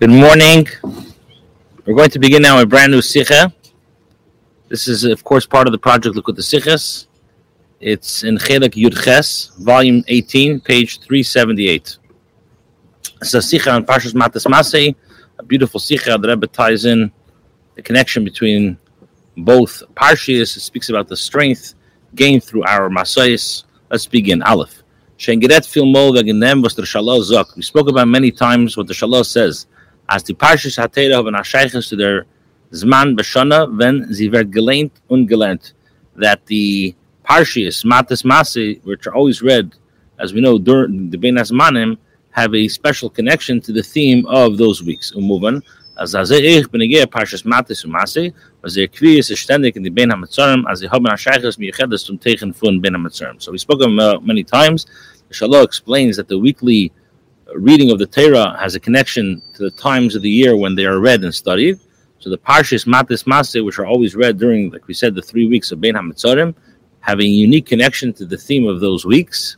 Good morning. We're going to begin now a brand new Sikha. This is, of course, part of the project Likkutei Sichos. It's in Chelik Yud Ches, volume 18, page 378. It's a Sikha on Parshas Matas Masei, a beautiful Sikha that Rebbe ties in the connection between both Parshias. It speaks about the strength gained through our Masais. Let's begin. Aleph. We spoke about many times what the Shalah says as die Parshas HaTeira haben Ashaychas to their Zman Beshana, when sie wird gelehnt ungelehnt. That the Parshas, Matas Masi, which are always read, as we know, during the Ben Azmanim, have a special connection to the theme of those weeks. Umuvan, as as ich bin gehe Parshas Matas und Masi, was er kvies ist ständig in die Ben HaMetzarim, as sie haben Ashaychas miyechedes zum Ben HaMetzarim. So we spoke about many times. The Shalah explains that the weekly reading of the Torah has a connection to the times of the year when they are read and studied. So the Parshas Matis Maseh, which are always read during, like we said, the three weeks of Ben HaMetzarim, have a unique connection to the theme of those weeks.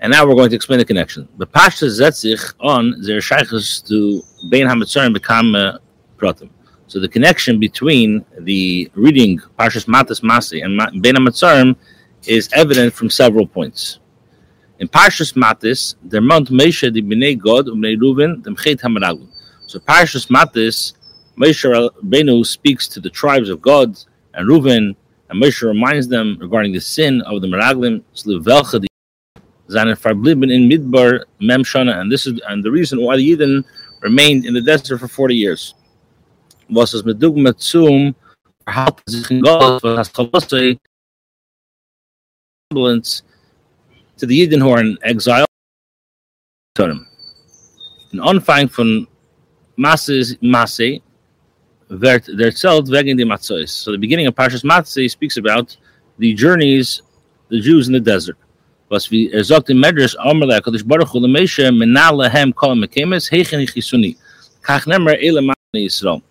And now we're going to explain the connection. The Parshas Zetzich on their shaykhs to Ben HaMetzarim become uh, pratim. So the connection between the reading Parshas Matis Maseh and Ben HaMetzarim is evident from several points. In Parshas Matis, der Mount Moshe di Bnei Gad um Bnei Reuven dem Chet Hamaraglim. So Parshas Matis, Moshe Benu speaks to the tribes of Gad and Reuven, and Moshe reminds them regarding the sin of the Meraglim, Zanen in Midbar Mem Shana, and this is and the reason why the Yidden remained in the desert for 40 years. Was es mit Dugma zum verhalten sich in Gott, was to the Yidden who are in exile. An Anfang von Masse, Masse wird erzählt wegen dem Matzois. So the beginning of Parshas Matzeh speaks about the journeys the Jews in the desert. Was wie er sagt in Medrash, Amar le HaKadosh Baruch Hu lemeisha menal lehem kol mekemes heichen chisuni. Kach nemer ele Yisrael.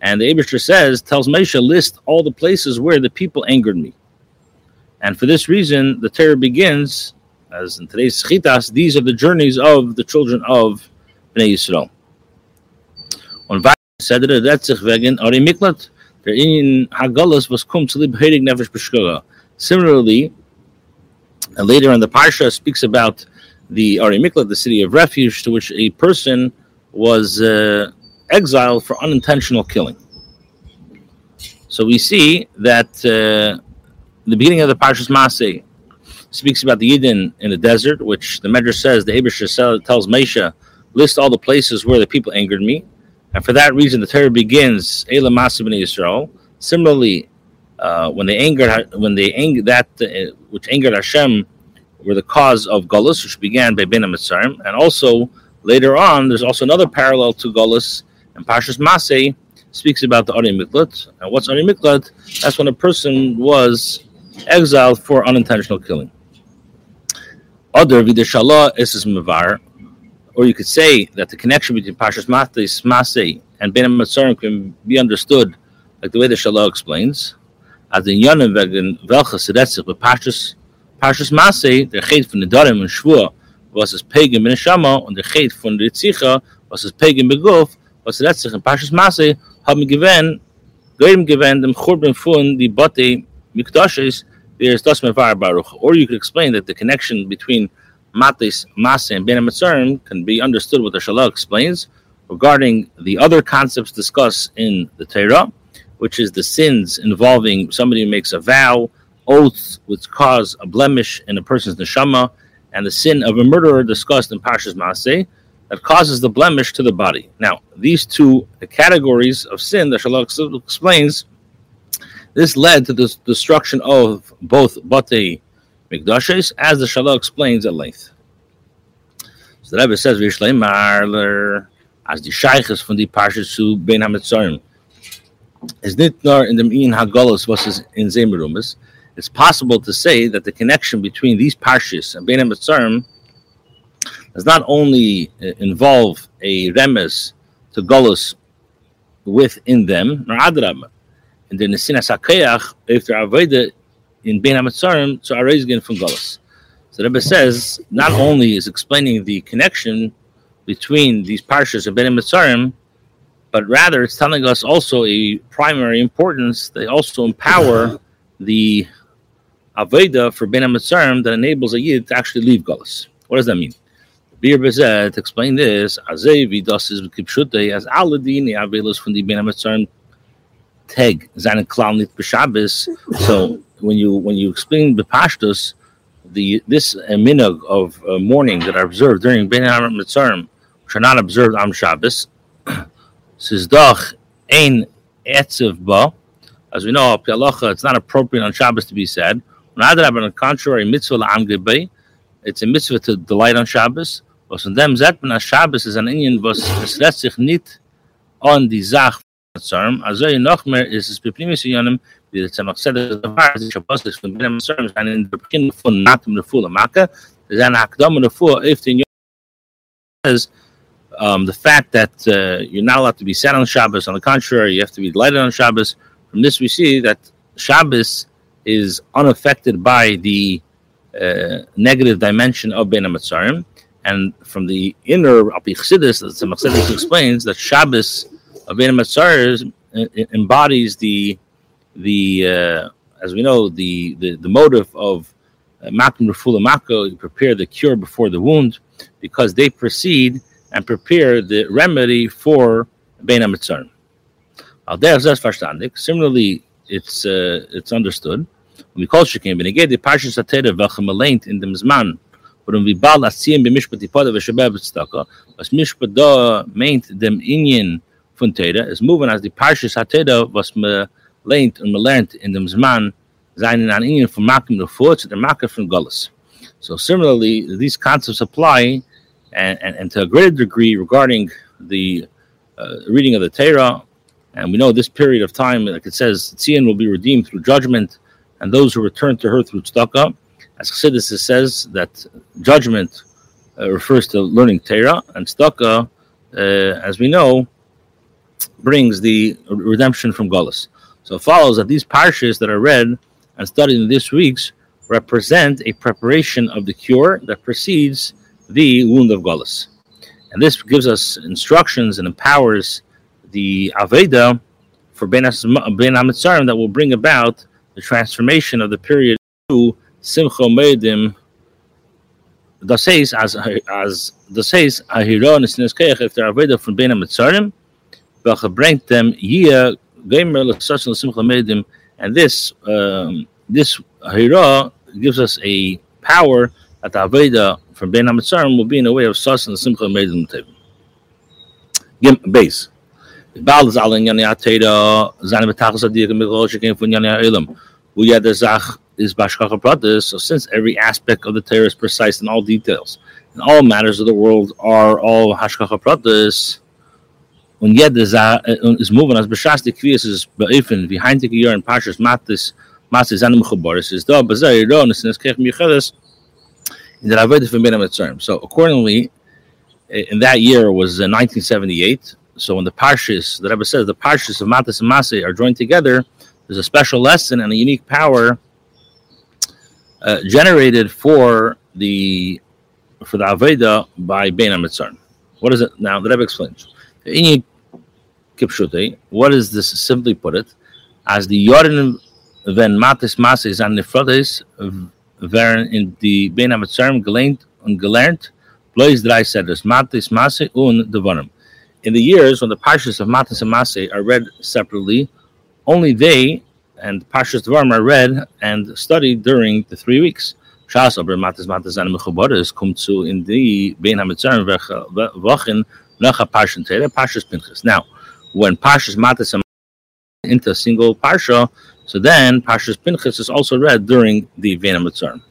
And the Abishter says, tells Moshe, list all the places where the people angered me. And for this reason, the Torah begins as in today's Chitas, these are the journeys of the children of Bnei Yisrael. Er, that sich wegen Ari Miklat, der in Hagalas was kum zu Heilig Nefesh Beshkoga. Similarly, and later in the Parsha speaks about the Ari Miklat, the city of refuge, to which a person was uh, exiled for unintentional killing. So we see that uh, the beginning of the Parshas Maseh, speaks about the Eden in the desert, which the Medrash says the Abish tells Mesha, list all the places where the people angered me. And for that reason, the Torah begins, Ela Masib Israel. Similarly, uh, when they angered, when they angered that uh, which angered Hashem, were the cause of Gullus, which began by Ben Mitzrayim, and also later on, there's also another parallel to Gullus, and Pashas Masei speaks about the Ari Miklat. And what's Ari Miklat? That's when a person was exiled for unintentional killing. Other vidashallah is mavar, or you could say that the connection between Pashas Matis Masei and Ben Matzarim can be understood like the way the Shalah explains. As in Yonim wegen welches Retzich bei Pashas Pashas Masei, der Chet von Nedarim und Shvua, was es Pagan ben Shama, und der Chet von Ritzicha, was es Pagan beguf, was Retzich in Pashas Masei, haben gewähnt, Goyim gewähnt dem Churban von die Bote Mikdashes, there's Fire Baruch. Or you could explain that the connection between Matis, Masa, and Ben Amatzarim can be understood what the Shalah explains regarding the other concepts discussed in the Torah, which is the sins involving somebody who makes a vow, oaths which cause a blemish in a person's neshama, and the sin of a murderer discussed in Parshas Maseh that causes the blemish to the body. Now, these two categories of sin, the Shalah explains, this led to the destruction of both Bate Mikdashes, as the Shalah explains at length. So the Rebbe says, Vishlei Marler, as the Sheiches von the Parshas zu Ben HaMetzorim. Is nicht nur in the Ian Hagolus, was in Zemerumas. It's possible to say that the connection between these Parshas and Ben HaMetzorim does not only uh, involve a remes to Golus within them, nor and then the Sinas HaKeach, they're avoided in Ben HaMetzarim, to Areizgin from Golos. So Rebbe says, not only is explaining the connection between these parshas of Ben Mitzrayim, but rather it's telling us also a primary importance. They also empower the Aveda for Ben Mitzrayim that enables a Yid to actually leave Golas. What does that mean? Bir Bezet, to explain this, as Aladini Avelos from the Ben Teg, Zanen Klalnit B'Shabbos. So when you when you explain the Pashtus, the this uh, minhag of uh, mourning that are observed during Ben Mitzrayim, which are not observed on Shabbos, says Doch Ein Etziv Ba. As we know, it's not appropriate on Shabbos to be said. Rather, on the contrary, mitzvah la'am it's a mitzvah to delight on Shabbos. Was von dem sagt man, Shabbos ist ein Indien, was es lässt sich an die Sache Verzerren, sein in Natum if the says, um, the fact that uh, you're not allowed to be sat on Shabbos, on the contrary, you have to be delighted on Shabbos. From this, we see that Shabbos is unaffected by the uh, negative dimension of Ben Amatzarim. And from the inner Apichsidis, the Tzemach explains that Shabbos Ben embodies the, the uh, as we know, the, the, the motive of Makim Rafula Mako, prepare the cure before the wound, because they proceed and prepare the remedy for Ben Amatzarim. Similarly, it's uh, it's understood When we call shekim beneged the parshas atera v'chamalent in dem zman warum wir bald asien be mishpat ipada v'shabab tztaka was mishpat da meint dem inyan von teda is moving as the parshas atera was me lent und me lernt in dem zman seinen an inyan von makim the to the makim from gullus so similarly these concepts apply and, and, and to a greater degree regarding the uh, reading of the Torah, and we know this period of time, like it says, Tzion will be redeemed through judgment and those who return to her through tzedakah. As Chassidus says that judgment uh, refers to learning Torah, and tzedakah, uh, as we know, brings the redemption from Golas. So it follows that these parshas that are read and studied in this week's represent a preparation of the cure that precedes the wound of Golas. And this gives us instructions and empowers the Aveda for Ben Amitzarim that will bring about the transformation of the period to Simcha Meidim. Das heißt, as as das heißt, Ahiron is if they're Aveda from Bein HaMetzarim, and this um, this Ahira gives us a power that the Aveda from Bein HaMetzarim will be in a way of Sassan Simcha Meidim Gim base. the Baal is alle in Yania Teda, seine Betachas Adir, mit Rosh, von Yania Elam is Bashkacha Pratis. So since every aspect of the Torah is precise in all details, and all matters of the world are all Hashkacha Pratis, und jeder is moving as Bashas the Kvias is beifin behind the year in Pashas Matis Matis Anim Chaboris is da Bazar Ron is Neskech Michedes in the Raved from Ben Mitzrayim. So accordingly, in that year was 1978. So when the Parshas, the Rebbe says the Parshas of Matis and Masay are joined together, there's a special lesson and a unique power uh, generated for the for the Aveda by Bein HaMitzar. What is it now? The Rebbe explains. What is this? Simply put it, as the Yorin when Matis Masis and Nefrodes wären in the Bein HaMitzar gelernt und gelernt, bloß drei Seders, Matis Masse und Devarim. In the years when the Parshas of Matis and Masse are read separately, only they and Pashas Dvarim are read and studied during the three weeks. Shas aber matas matas an mechubaris kommt zu in the Bein HaMitzarim Wochen nach Pashas Tere, Pashas Pinchas. Now, when Pashas matas into a single Parsha, so then Pashas Pinchas is also read during the Bein HaMitzarim.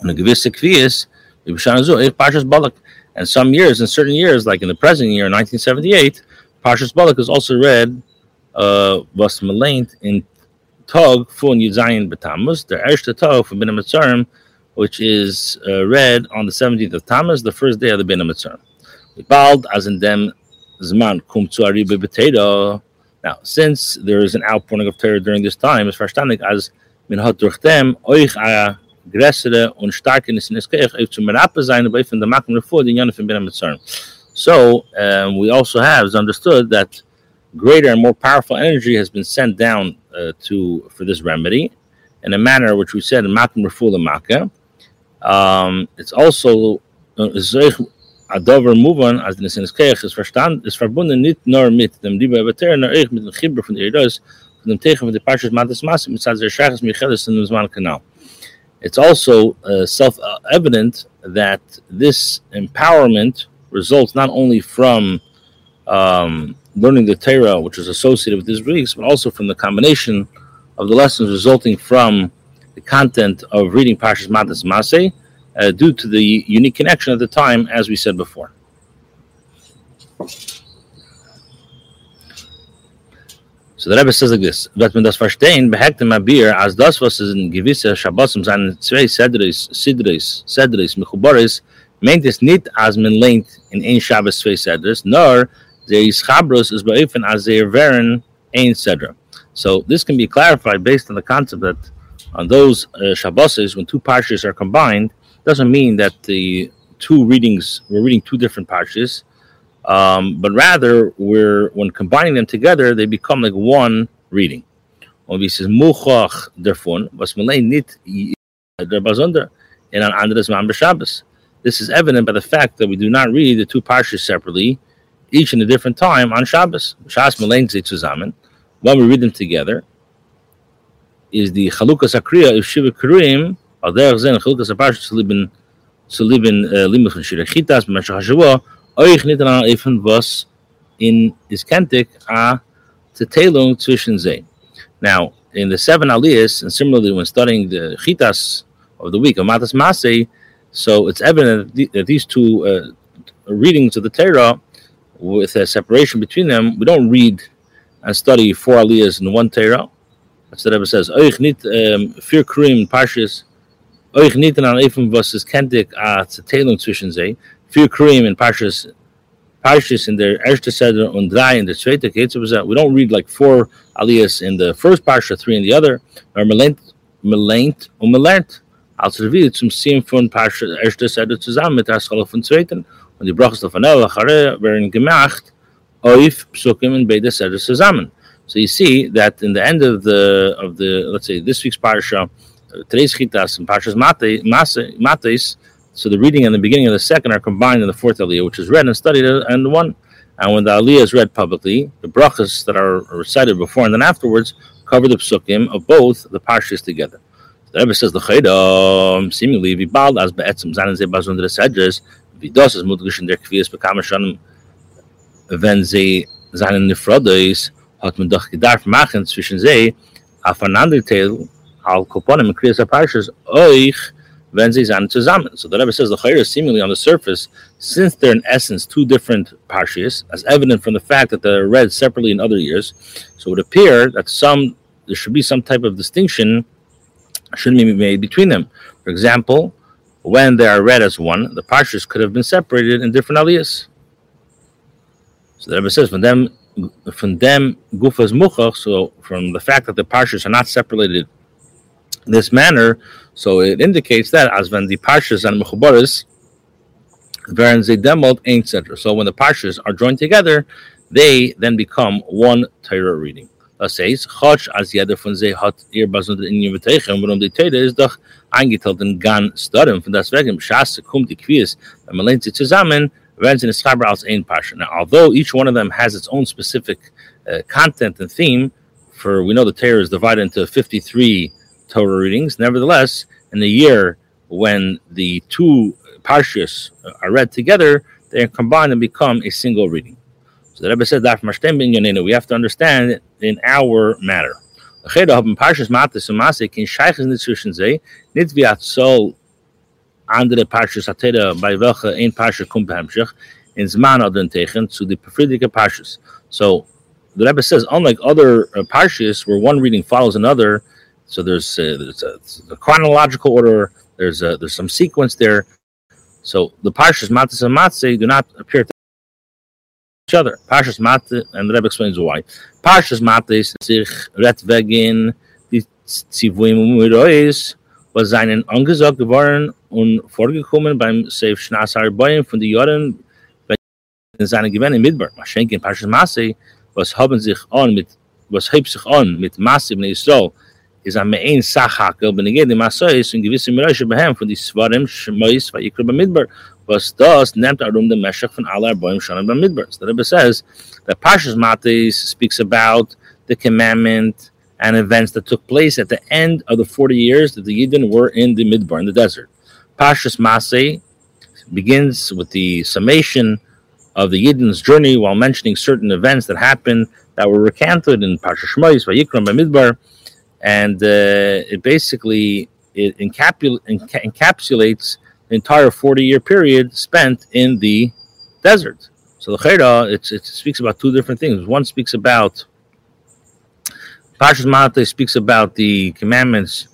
And a gewisse Kvias, Pashas Balak, and some years, in certain years, like in the present year, 1978, Pashas Balak is also read uh, was meleint in Tog von Yuzayin B'Tammuz, the erste Tog from Bin Mitzarim, which is uh, read on the 17th of Tammuz, the first day of the Bin Mitzarim. Bald as in dem Zman kum zu B'Teiro. Now, since there is an outpouring of terror during this time, it's verstandig as min hat durch dem euch a größere und starke Niskeich auf zum Rappe sein, aber von der Makam Refuah, den Janne von Ben Mitzarm. So, um, we also have understood that greater and more powerful energy has been sent down uh, to for this remedy in a manner which we said in Makam Refuah Makkah. Um, it's also uh, Verstand, ist verbunden nur mit dem auch mit dem von von dem von der Matas mit in Kanal. It's also uh, self-evident that this empowerment results not only from um, learning the Torah, which is associated with these weeks, but also from the combination of the lessons resulting from the content of reading Parshas Matas Maseh, uh, due to the unique connection at the time, as we said before. So the Rebbe says like this: Wird man das verstehen, behektem abir, as das was in gewisse Shabbosim seinen zwei Sedris, Sidris, Sedris, Mechuboris, meint es nicht, as man lehnt in ein Shabbos zwei Sedris, nor der Yischabros is beofen as they wären ein Sedra. So this can be clarified based on the concept that on those uh, Shabboses, when two parshas are combined, doesn't mean that the two readings we're reading two different parshas, um, but rather we're when combining them together they become like one reading. Und wie es ist Muchach davon, was in an anderes Mal Shabbos. This is evident by the fact that we do not read the two parshas separately, each in a different time on Shabbos. Shabbos Malain zusammen. When we read them together, is the Chalukas Akriya of Shiva in uh, is kentik a. Now, in the seven aliyahs, and similarly when studying the chitas of the week, of Matas Masei, so it's evident that these two uh, readings of the Torah, with a separation between them, we don't read and study four aliyahs in one Torah. That's what Rebbe says. Oich nit um, euch an was es a zwischen sie. In Parshas Parshas in der erste Seder und drei in der zweite we don't read like four aliyahs in the first Parsha, three in the other. Lernt, man lernt und man lernt. Als er wieder zum von erste Seder zusammen mit der von zweiten. Und die Brachas von El Achareh werden gemacht Psukim beide Seder zusammen. So you see that in the end of the of the let's say this week's parsha, today's chitas and Parshas Mates, so the reading and the beginning of the second are combined in the fourth aliyah, which is read and studied and one. And when the aliyah is read publicly, the brachas that are recited before and then afterwards cover the psukim of both the parshas together. The Rebbe says the chayda seemingly vibald as be'etzim zanen ze bazun der sedges vidos is mutgish in der kvias bekam schon wenn seinen nifrodes hat gedarf machen zwischen sie auf al koponim and kriyas parshas oich. So the Rebbe says the chayr is seemingly on the surface, since they're in essence two different parshas, as evident from the fact that they're read separately in other years, so it would appear that some there should be some type of distinction shouldn't be made between them. For example, when they are read as one, the parshas could have been separated in different aliyahs. So the Rebbe says from them from them gufas muchach, so from the fact that the parshas are not separated this manner, so it indicates that as when the parshas and mechubaris, ain't cetera. So when the parshas are joined together, they then become one Torah reading. Das heißt, Chotsch als jeder von sie hat ihr Basund in Invitation, warum die Torah ist doch eingeteilt in Gan Starim, von das wegen, Schasse kommt die Quiz, wenn man lehnt sie zusammen, werden sie in Schreiber als ein Parsha. Now, although each one of them has its own specific uh, content and theme, for we know the Torah is divided into 53 Torah readings. Nevertheless, in the year when the two parshas are read together, they are combined and become a single reading. So the Rebbe said that we have to understand in our matter. Andere Parshas Atera, bei welcher ein Parsha kommt behemschich, in Zman oder Techen, zu die befriedige Parshas. So the Rebbe says, unlike other uh, Parshas, where one reading follows another, so there's a, there's a, a chronological order. There's a, there's some sequence there. So the parshas matas and matze do not appear to each other. Parshas mate, and the Rebbe explains why. Parshas mates sich ret wegen die zivuim umirois was seinen angesagt geworden und vorgekommen beim Seif Schnasar Boyen von den Jahren, in seinen Gewinn in Midbar. Maschenk in Parshas Masse, was haben sich an mit, was hebt sich an mit Masse in Israel, is am ein Sachakel, ben ich die Masse ist, in gewisse Mirasche behem von die Svarim, Shmois, Vayikra bei Midbar, was das nimmt er um den Meshach von aller Boim schon bei Midbar. So Rebbe says that Parshas Matte speaks about the commandment and events that took place at the end of the 40 years that the Yidden were in the Midbar, in the desert. Parshas Masay begins with the summation of the Yidden's journey while mentioning certain events that happened that were recanted in Parshas Shmois, Vayikram, Midbar, and uh, it basically it encapul- enca- encapsulates the entire 40 year period spent in the desert. So the Chayra, it speaks about two different things. One speaks about Parshas Mate speaks about the commandments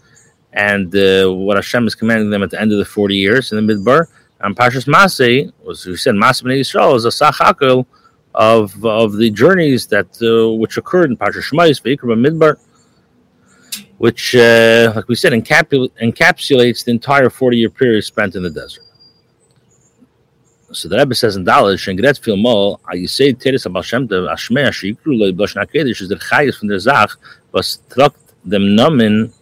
and uh, what Hashem is commanding them at the end of the 40 years in the Midbar. And Parshas Masay, was we said, Masay Bnei Yisrael is a sachakel of of the journeys that uh, which occurred in Parshas Shmais, Midbar, which, uh, like we said, encapul- encapsulates the entire 40 year period spent in the desert. So the Rebbe says in Dalad, Shengret fil mo, a yisei teres abal Shem Tev, ashmei ashikru lo yiblosh nakedish, is der chayis von der Zach, was truckt dem Nomen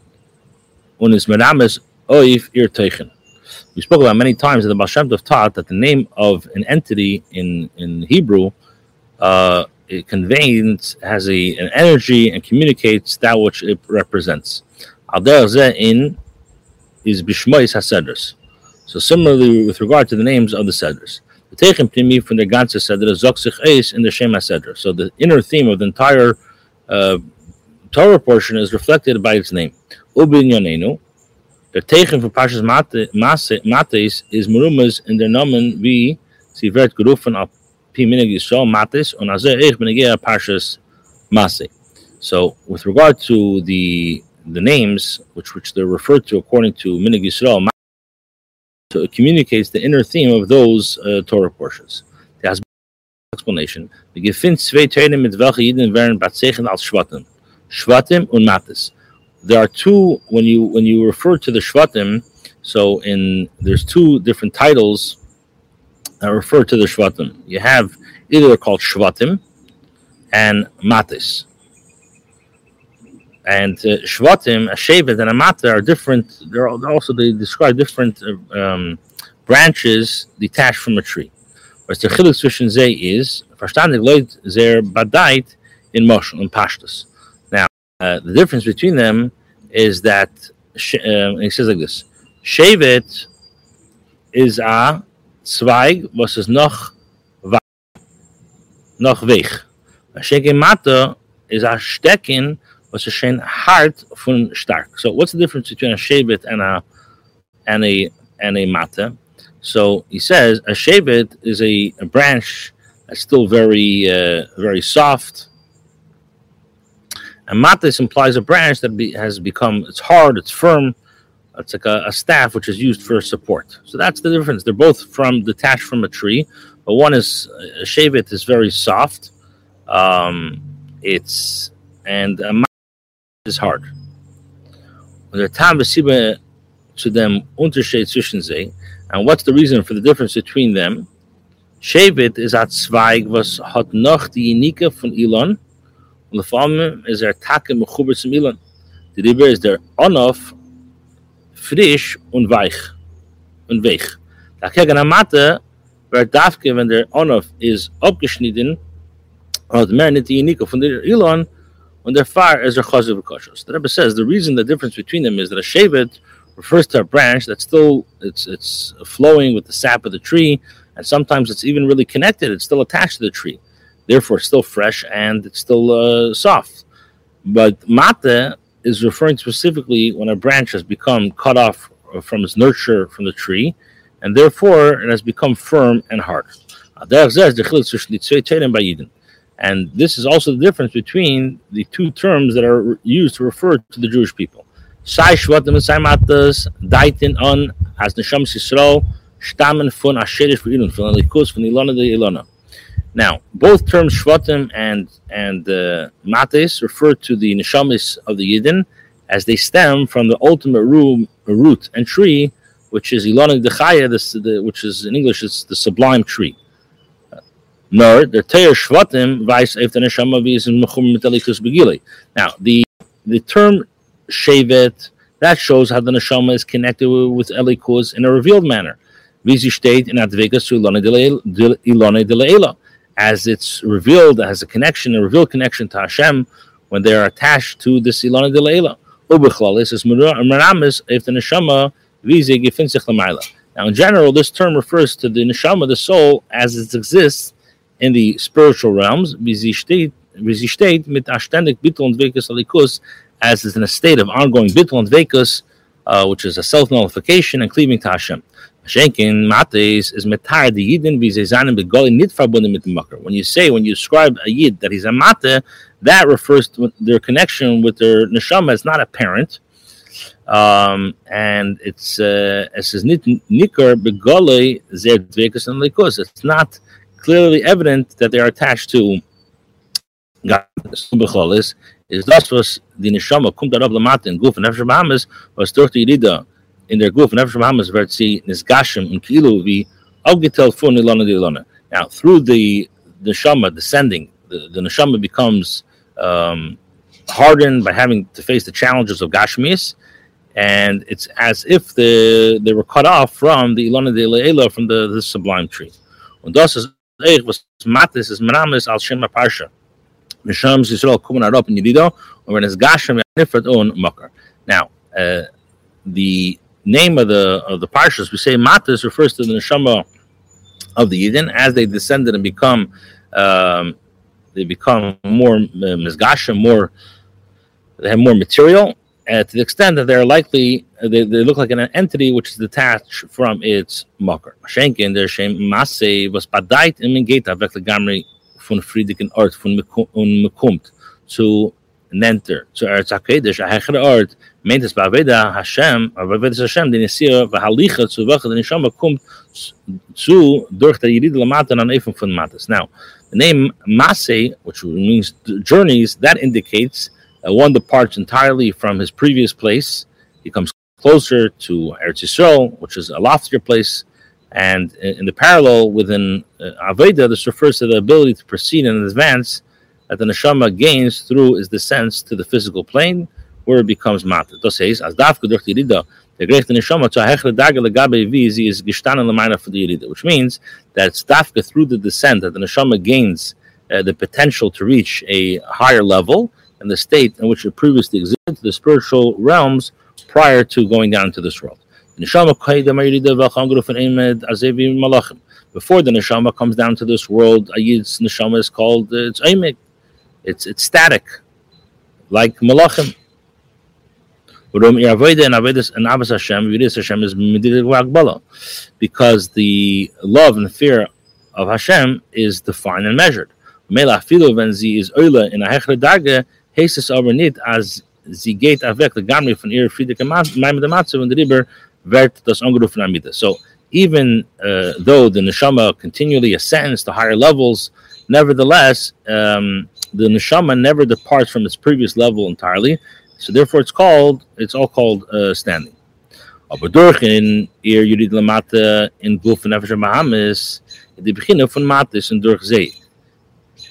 und is merames oif ir teichen. We spoke about many times that the Baal taught that the name of an entity in, in Hebrew uh, it conveys, has a, an energy and communicates that which it represents. In is bishmois hasedras. So similarly, with regard to the names of the sedras, the Teichem Pnimi from the ganze sedra zok eis in the Shem sedra. So the inner theme of the entire uh, Torah portion is reflected by its name. Ubin Yonenu. The Teichem for Pashas Mates is Murumas in their nomen vi sivert gerufen al So with regard to the the names which which they're referred to according to Minig Yisrael so it communicates the inner theme of those uh, Torah portions. The explanation. We give zwei Teilen mit welche Yidden werden Batzeichen als Shvatim. Shvatim und Matis. There are two when you when you refer to the Shvatim. So in there's two different titles that refer to the Shvatim. You have either called Shvatim and Matis and uh, Shvatim, a Shevet, and a Mata are different. They're also they describe different uh, um, branches detached from a tree. Whereas the Chiluk zwischen sie is verstandig Leute sehr badait in Moshel in Pashtus. Now, uh, the difference between them is that um, he says like this: Shevet is a Zweig, was is noch noch weg. A Sheke Mata is a Stecken was a shein hard von stark. So what's the difference between a shevet and a and a and a mata? So he says a shevet is a, a branch that's still very uh, very soft. And matis implies a branch that be, has become it's hard, it's firm. It's like a, a, staff which is used for support. So that's the difference. They're both from detached from a tree, but one is a shevet is very soft. Um, it's and a is hard. When der Tam to them Unterschied zwischen sie, and what's the reason for the difference between them? Shevet is at Zweig, was hat noch die Unike von Elon, und vor allem ist er Tage mechuber zum Elon. Die Ribbe ist der Onof frisch und weich und weich. Da kegen Amate wird Dafke, wenn der Onof ist abgeschnitten, hat mehr nicht die Unike von der Elon, when they're far as a chazav kosher. The Rebbe says the reason the difference between them is that a shevet refers to a branch that's still it's it's flowing with the sap of the tree, and sometimes it's even really connected. It's still attached to the tree, therefore it's still fresh and it's still uh, soft. But mate is referring specifically when a branch has become cut off from its nurture from the tree, and therefore it has become firm and hard. And this is also the difference between the two terms that are used to refer to the Jewish people. Now, both terms Shvatim and and uh, Mates refer to the Neshamis of the Yidden as they stem from the ultimate root, root and tree, which is Ilana Dechaya, which is in English, it's the sublime tree. Now, the the term Shevet that shows how the Neshama is connected with Elikus in a revealed manner. Vizi state in Advegas to Ilone de Leila. As it's revealed, as a connection, a revealed connection to Hashem when they are attached to the Ilone de Leila. The. Now, in general, this term refers to the Neshama, the soul, as it exists in the spiritual realms. As is in a state of ongoing bittul and vekus, uh, which is a self nullification and cleaving to Hashem. Is metar the begoli mit. When you say when you describe a yid that he's a mate, that refers to their connection with their neshama is not apparent, um, and it's uh, it says nit nikar begoli zer and likus. It's not clearly evident that they are attached to God is das was die neshama kommt darauf lamata in guf nefesh bahamas was durch rida in der guf nefesh wird sie nisgashim in kilu wie augetel von ilana de ilana. Now through the the neshama descending the, the neshama becomes um, hardened by having to face the challenges of gashmis and it's as if the, they were cut off from the ilana de leila from the, the sublime tree. Und das ist was matis is meramis al shema parsha. Neshams Yisrael Kuman Arop in Yedido, or when it's Gashem Nifrat on Makar. Now, uh, the name of the of the parshas we say Matas refers to the neshama of the Yidden as they descended and become um, they become more uh, more they have more material uh, to the extent that they're likely they, they look like an entity which is detached from its makar. Schenken der Shem Masse was badait im Geta wirklich gamri von friedigen Ort von und zu nenter zu Eretz HaKadosh, a hechere Ort, meint es bei Veda Hashem, aber Veda Hashem, den Yesir, v'halicha zu welcher den Neshama kommt zu, durch der Lamata an Eifem von Matas. Now, the name Masei, which means journeys, that indicates uh, one departs entirely from his previous place, he comes closer to Eretz Yisrael, which is a loftier place, and in the parallel within uh, Aveda, this refers to the ability to proceed in advance that the neshama gains through his descent to the physical plane, where it becomes mata. Das says, as dafka durch die Rida, der gerechte neshama zu hechle dage legabe vizi is gestanden lemaina for the Rida, which means that it's dafka through the descent that the neshama gains uh, the potential to reach a higher level and the state in which it previously existed, the spiritual realms prior to going down to this world. Before the neshama comes down to this world, Ayid's neshama is called uh, it's aimek. It's it's static, like malachim. Because the love and fear of Hashem is defined and measured. So even uh, though the neshama continually ascends to higher levels, nevertheless, um, the neshama never departs from its previous level entirely. So therefore, it's called it's all called uh, standing. Aber durch in ihr Jurid Lamate in Gulf und Nefesh Bahamas, die beginnen von Matis und durch See.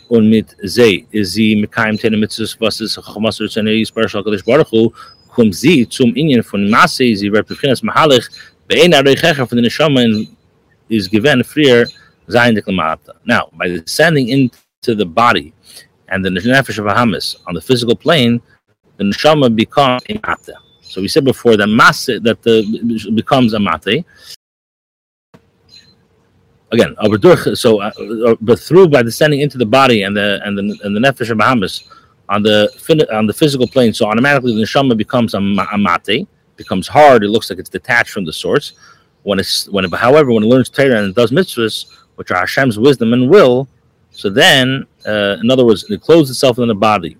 Und mit See ist sie mit keinem Tene Mitzvus, was ist Chachmasur Tzene Yisbar Shalkadish Baruch Hu, kommt sie zum Ingen von Masse, sie wird befinnes Mahalich, bei einer Reichecher von den Neshama is given freer sein deklamata. Now, by descending into the body and the nefesh of Bahamas on the physical plane, the neshama becomes a mate. So we said before that masse that the becomes a mate. Again, so uh, uh, but through by descending into the body and the and the and the nefesh of Bahamas on the on the physical plane. So automatically the neshama becomes a, a mate, becomes hard. It looks like it's detached from the source. When it's when it, however when it learns Torah and it does mitzvahs, which are Hashem's wisdom and will, so then uh, in other words, it closes itself in the body,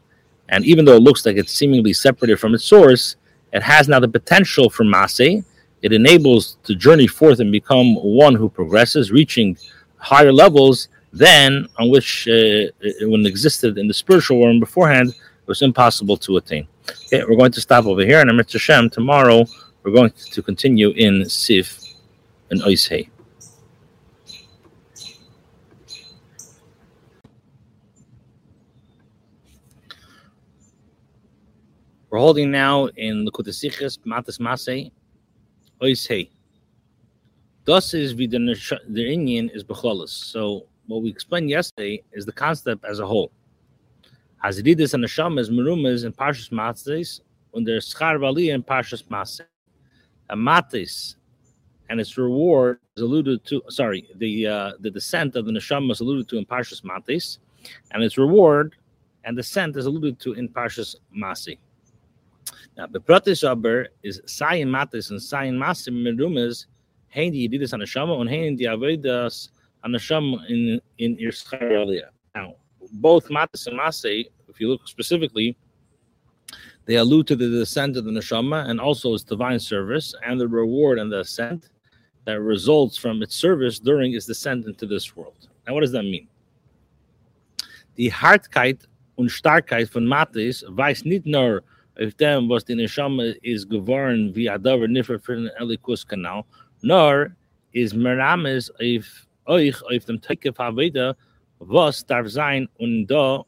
and even though it looks like it's seemingly separated from its source, it has now the potential for masay. It enables to journey forth and become one who progresses, reaching higher levels than on which uh, when existed in the spiritual world beforehand, it was impossible to attain. Okay, we're going to stop over here, and Amrit Hashem tomorrow We're going to continue in Sif and Oishei. We're holding now in the Kutasichas, Matas Masei, Oishei. Thus is the the Indian is Becholis. So what we explained yesterday is the concept as a whole. Hazididis and Neshamas, Merumas, and Parshas Matzes, and there's Schar and Parshas Matzes. A Matis and its reward is alluded to, sorry, the uh, the descent of the Neshama is alluded to in Parshas Matis, and its reward and descent is alluded to in Parshas Masi. Now, the Pratis aber is Sayin Matis and Sayin Masi Merumas, Hein die Yididis an Neshama, and Hein die Avedas an Neshama in, in Irschar Now, both Matis and Masay, if you look specifically, they allude to the descent of the neshama and also its divine service and the reward and the ascent that results from its service during its descent into this world. Now, what does that mean? The Hartkeit und Starkheit von Matis weiß nicht nur auf dem, was the Neshama is governed via Adaver Niffer für den Elikus Kanal, nor is Merames auf euch auf dem Tekef Haveda was darf sein und da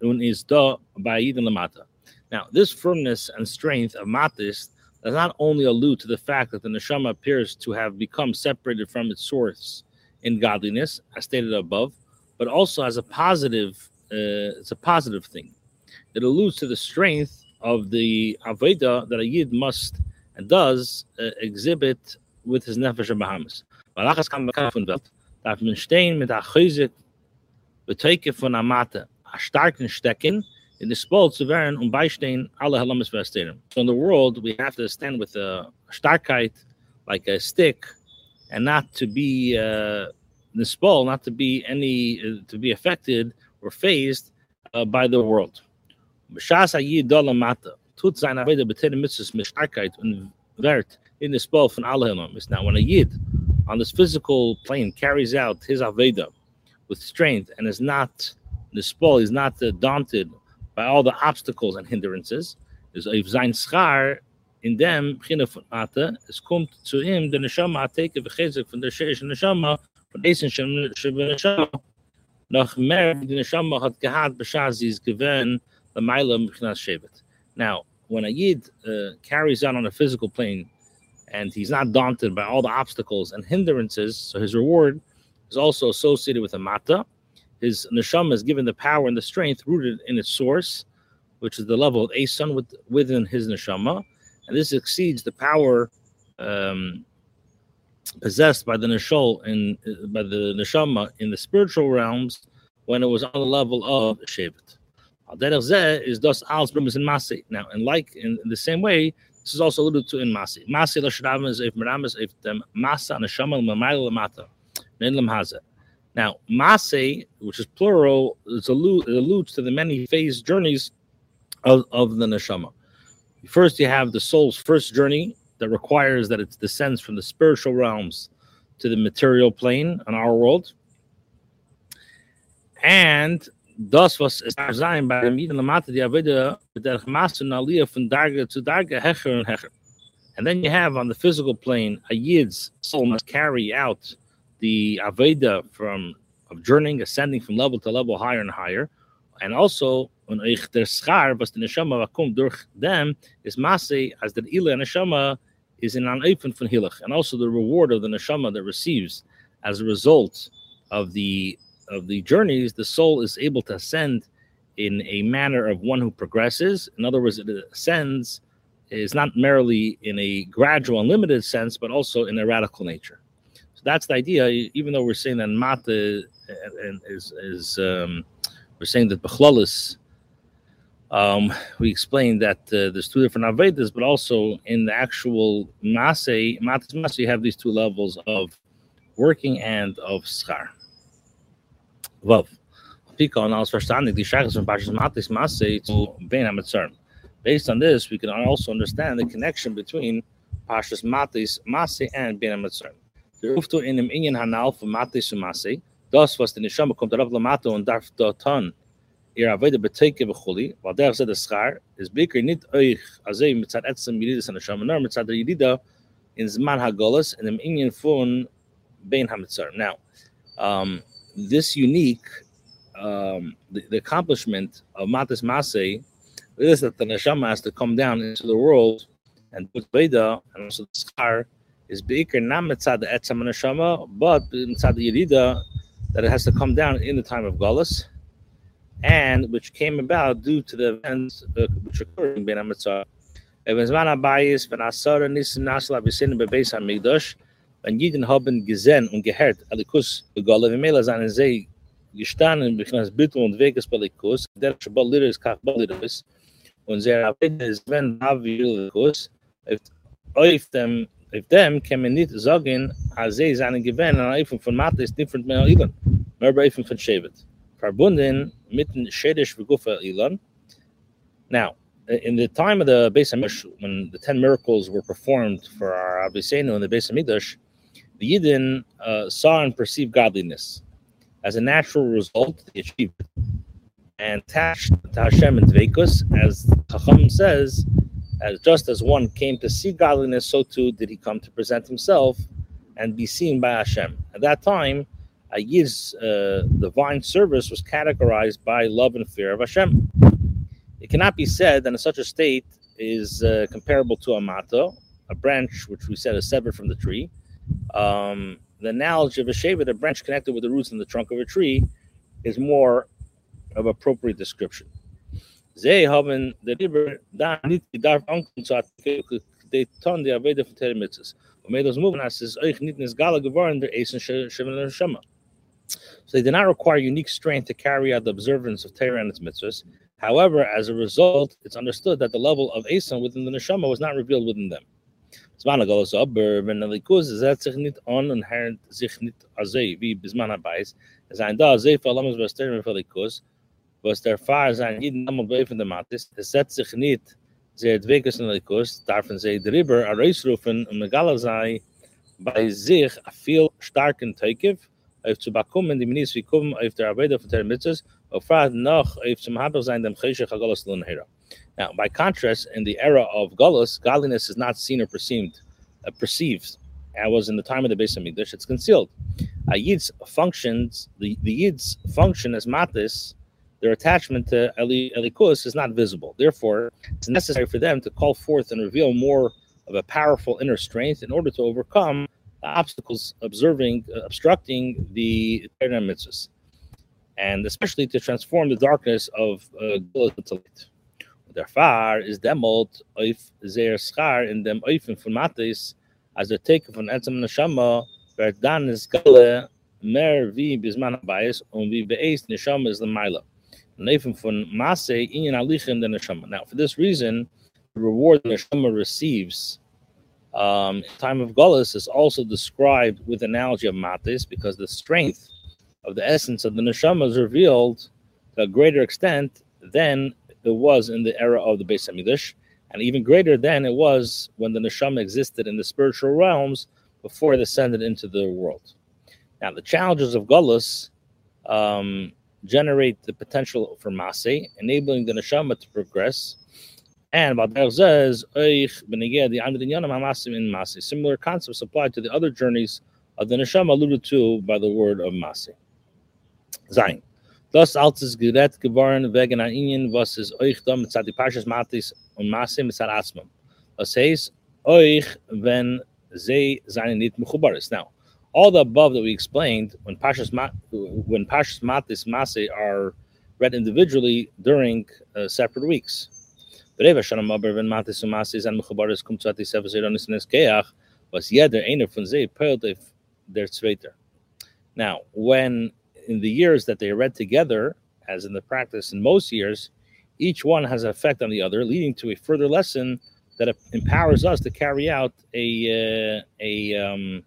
und ist da bei jedem Lamata. Now, this firmness and strength of Matis does not only allude to the fact that the neshama appears to have become separated from its source in godliness, as stated above, but also as a positive. Uh, it's a positive thing. It alludes to the strength of the aveda that a yid must and does uh, exhibit with his nefesh Bahamas. Malachas kam mit von Amate, a starken Stecken, in the zu alle. So in the world, we have to stand with a starkheit, like a stick, and not to be uh, not to be any, uh, to be affected or phased uh, by the world. B'shas hayid dolamata, tut sein aveda b'tene mitzvahs mit starkheit und in the spol von alle halamas. Now, when a yid on this physical plane carries out his aveda, with strength and is not the spoil is not uh, daunted by all the obstacles and hindrances. Is if sein schar in them beginnen von Ate, es kommt zu ihm der Neshama Ateke v'chezek von der Sheish Neshama von Eisen Shem Neshama noch mehr die Neshama hat gehad b'shaz sie ist. Now, when a Yid uh, carries out on a physical plane and he's not daunted by all the obstacles and hindrances, so his reward is also associated with a mata. His neshama is given the power and the strength rooted in its source, which is the level of ason with, within his neshama, and this exceeds the power um, possessed by the neshol in by the neshama in the spiritual realms when it was on the level of shevet. Is thus als in masi. Now, and like in, the same way, this is also alluded to in masi. Masi l'shadav is if meramis if them masa neshama l'mamayla l'mata. Now, Mase, which is plural, it alludes, it alludes to the many phase journeys of, of the neshama. First, you have the soul's first journey that requires that it descends from the spiritual realms to the material plane on our world. And thus was sein bei dem Iden Lamata die Avida der Chamasu Aliyah von Darga to Darga Hecher and Hecher. And then you have on the physical plane, a Yid's soul must carry out the Aveda from of journeying, ascending from level to level higher and higher. And also, when ich der Schar, was the Neshama vakum durch them, is Mase, as the Ila Neshama is in an Eifen von Hilach. And also the reward of the Neshama that receives as a result of the of the journeys, the soul is able to ascend in a manner of one who progresses. In other words, it ascends is not merely in a gradual and limited sense, but also in a radical nature So that's the idea. Even though we're saying that mata is is um, we're saying that bechlalis. Um, we explained that uh, there's two different avedas, but also in the actual masay, matas masay, you have these two levels of working and of schar. Vav. Pika and als verstandig die schachas from Pashas Matis Masay to Hamitzarm. Based on this, we can also understand the connection between Pashas Matis Masay and Ben Hamitzarm. Ruftu in dem Hanal von Matis und Masi, das, was der Neshama kommt darauf Lamato und darf dort tun, ihr avoid beteke bechuli, weil der zed schar is biker nit euch azay mit zat etzem yidis an sham nor mit zat der yidida in zman hagolas in dem inyan fun bein. Now, um, this unique um, the, the accomplishment of matis masay is that the neshama has to come down into the world and put Veda and also the scar is Beikr not mitzad the etzam neshama, but mitzad the Yerida that it has to come down in the time of Galus, and which came about due to the events uh, which occurred in Ben Amitzah. Wenn man Abayis, wenn Asara Nissen Nasla Besinnen bei Beis HaMikdash, wenn haben gesehen und gehört, wie gestanden, Bittel und Weges bei der Liris, Kach Baliris, und sehr ist, wenn if them if them can man nicht sagen, als seine von ist different mehr mehr bei von. Verbunden mit dem Ilan. Now, in the time of the Beis Hamikdash, when the ten miracles were performed for our Abisenu in the Beis Hamikdash, the Yidden uh, saw and perceived godliness. As a natural result, they achieved. And attached to Hashem and Dveikus, as Chacham says, as just as one came to see godliness, so too did he come to present himself and be seen by Hashem. At that time, a Yid's uh, divine service was categorized by love and fear of Hashem. It cannot be said that in such a state is uh, comparable to a mato, a branch which we said is severed from the tree. Um, the analogy of a shaver, a branch connected with the roots in the trunk of a tree, is more of appropriate description. Der Eisen Shemin Shema. So they did not require unique strength to carry out the observance of Torah and its mitzvahs. However, as a result, it's understood that the level of Esan within the Neshama was not revealed within them. Zman Agalos Aber, wenn der Likus setzt sich nicht an und herrt sich nicht azay, wie Bisman Abayis, es ein da azay für Alamas Basterim für Likus, was der Fahr sein jeden Namen bei von der Matis, es setzt sich nicht sehr dweckes in Likus, darfen sie drüber erreisrufen und Megala sei bei sich a viel starken Teikiv, auf zu bekommen, die Minis wie kommen auf der Arbeit von der Mitzvahs, auf Frage noch auf zum Haber sein dem Cheshach HaGolos Lunhera. Now, by contrast, in the era of Golos, godliness is not seen or perceived, uh, perceived. As was in the time of the Beis Hamikdash, it's concealed. A Yid's functions, the, the Yid's function as Matis, their attachment to Eli, Elikus is not visible. Therefore, it's necessary for them to call forth and reveal more of a powerful inner strength in order to overcome the obstacles observing, uh, obstructing the Torah mitzvahs, and especially to transform the darkness of uh, into light. Der Fahr is demolt auf sehr schar in dem Eufen von Matis, als der Teke von Etzem Neshama, wird dann ist Galle mehr wie Bisman Abayis und wie beeist Neshama is the Maila. Nathan von Masse in Alichem the Neshama. Now, for this reason, the reward the Neshama receives um, in time of Gullus is also described with analogy of Matis because the strength of the essence of the Neshama is revealed to a greater extent than it was in the era of the Beis Hamikdash, and even greater than it was when the Neshama existed in the spiritual realms before it ascended into the world. Now, the challenges of Gullus um, generate the potential for Maseh, enabling the Neshama to progress. And says, similar concepts apply to the other journeys of the Neshama alluded to by the word of Maseh. Zayin. Das als es gerät geworden wegen ein Ingen, was es euch da mit die Parshas Matis und Maseh mit Atzmam. Das heißt, euch, wenn sie seine nicht mechubar ist. Now, all the above that we explained, when Pashas Ma- when Pashas Matis Maseh are read individually during uh, separate weeks. But Eva Shanam Aber wenn Matis und Maseh and Mechubaris kommt zu Ati Sefer Zeronis Neskeach, was jeder einer von sie peilt auf der Zweiter. Now, when in the years that they read together, as in the practice in most years, each one has an effect on the other, leading to a further lesson that empowers us to carry out a uh, a um,